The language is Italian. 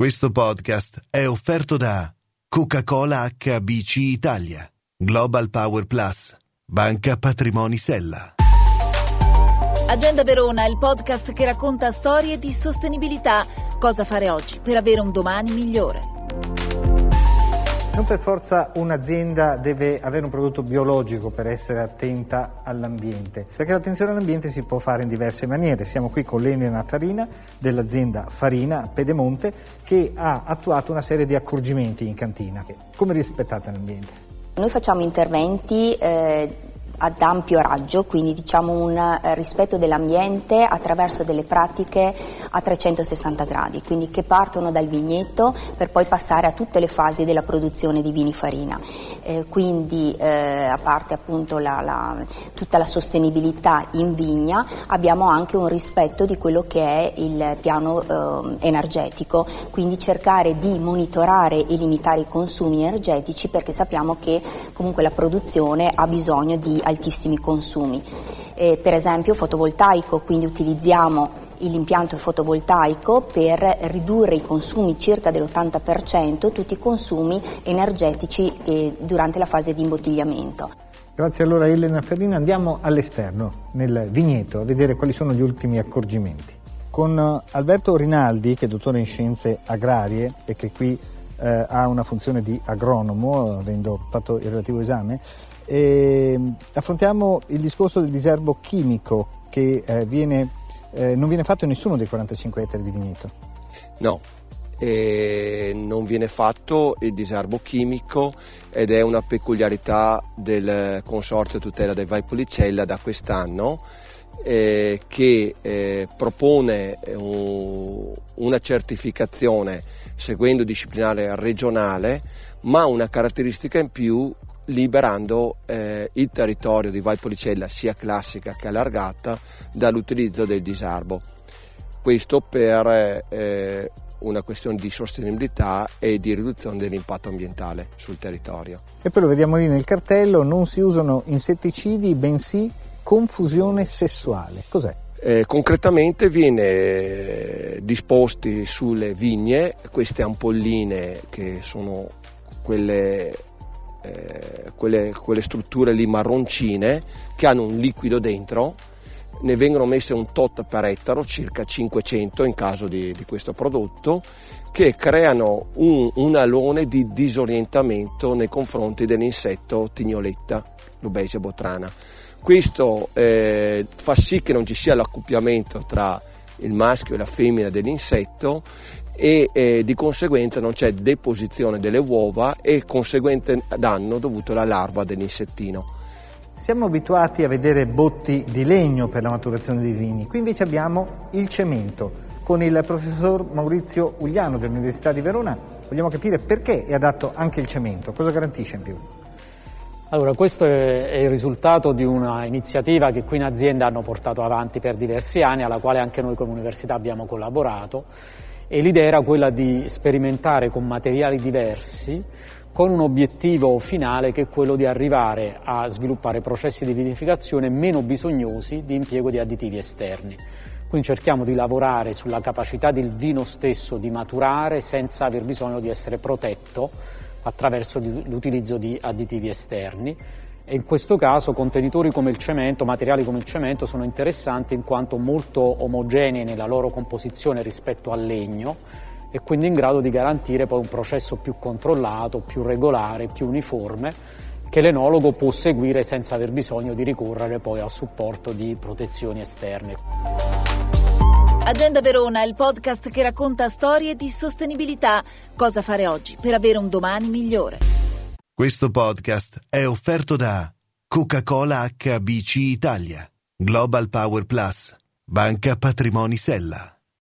Questo podcast è offerto da Coca-Cola HBC Italia, Global Power Plus, Banca Patrimoni Sella. Agenda Verona, il podcast che racconta storie di sostenibilità. Cosa fare oggi per avere un domani migliore. Non per forza un'azienda deve avere un prodotto biologico per essere attenta all'ambiente, perché l'attenzione all'ambiente si può fare in diverse maniere. Siamo qui con l'Elena Farina dell'azienda Farina Pedemonte che ha attuato una serie di accorgimenti in cantina. Come rispettate l'ambiente? Noi facciamo interventi eh, ad ampio raggio, quindi diciamo un eh, rispetto dell'ambiente attraverso delle pratiche a 360 gradi, quindi che partono dal vigneto per poi passare a tutte le fasi della produzione di vini farina. Eh, quindi eh, a parte appunto la, la, tutta la sostenibilità in vigna, abbiamo anche un rispetto di quello che è il piano eh, energetico, quindi cercare di monitorare e limitare i consumi energetici perché sappiamo che comunque la produzione ha bisogno di altissimi consumi. Eh, per esempio fotovoltaico, quindi utilizziamo l'impianto fotovoltaico per ridurre i consumi circa dell'80%, tutti i consumi energetici eh, durante la fase di imbottigliamento. Grazie allora Elena Ferrina, andiamo all'esterno, nel vigneto, a vedere quali sono gli ultimi accorgimenti. Con eh, Alberto Rinaldi, che è dottore in scienze agrarie e che qui eh, ha una funzione di agronomo, avendo fatto il relativo esame, e affrontiamo il discorso del diserbo chimico che eh, viene, eh, non viene fatto in nessuno dei 45 ettari di vigneto. No, non viene fatto il diserbo chimico ed è una peculiarità del Consorzio Tutela del Valpolicella da quest'anno eh, che eh, propone un, una certificazione seguendo disciplinare regionale ma una caratteristica in più liberando eh, il territorio di Valpolicella sia classica che allargata dall'utilizzo del disarbo. Questo per eh, una questione di sostenibilità e di riduzione dell'impatto ambientale sul territorio. E poi lo vediamo lì nel cartello, non si usano insetticidi bensì confusione sessuale. Cos'è? Eh, concretamente viene eh, disposti sulle vigne queste ampolline che sono quelle eh, quelle, quelle, strutture lì marroncine che hanno un liquido dentro, ne vengono messe un tot per ettaro, circa 500 in caso di, di questo prodotto, che creano un, un, alone di disorientamento nei confronti dell'insetto tignoletta, l'Ubesia botrana. Questo eh, fa sì che non ci sia l'accoppiamento tra il maschio e la femmina dell'insetto e eh, di conseguenza non c'è deposizione delle uova e conseguente danno dovuto alla larva dell'insettino. Siamo abituati a vedere botti di legno per la maturazione dei vini, qui invece abbiamo il cemento. Con il professor Maurizio Ugliano dell'Università di Verona vogliamo capire perché è adatto anche il cemento, cosa garantisce in più? Allora, questo è il risultato di una iniziativa che qui in azienda hanno portato avanti per diversi anni, alla quale anche noi come università abbiamo collaborato e l'idea era quella di sperimentare con materiali diversi con un obiettivo finale che è quello di arrivare a sviluppare processi di vinificazione meno bisognosi di impiego di additivi esterni. Quindi cerchiamo di lavorare sulla capacità del vino stesso di maturare senza aver bisogno di essere protetto attraverso l'utilizzo di additivi esterni e in questo caso contenitori come il cemento, materiali come il cemento sono interessanti in quanto molto omogenei nella loro composizione rispetto al legno e quindi in grado di garantire poi un processo più controllato, più regolare, più uniforme che l'enologo può seguire senza aver bisogno di ricorrere poi al supporto di protezioni esterne. Agenda Verona, il podcast che racconta storie di sostenibilità. Cosa fare oggi per avere un domani migliore. Questo podcast è offerto da Coca-Cola HBC Italia, Global Power Plus, Banca Patrimoni Sella.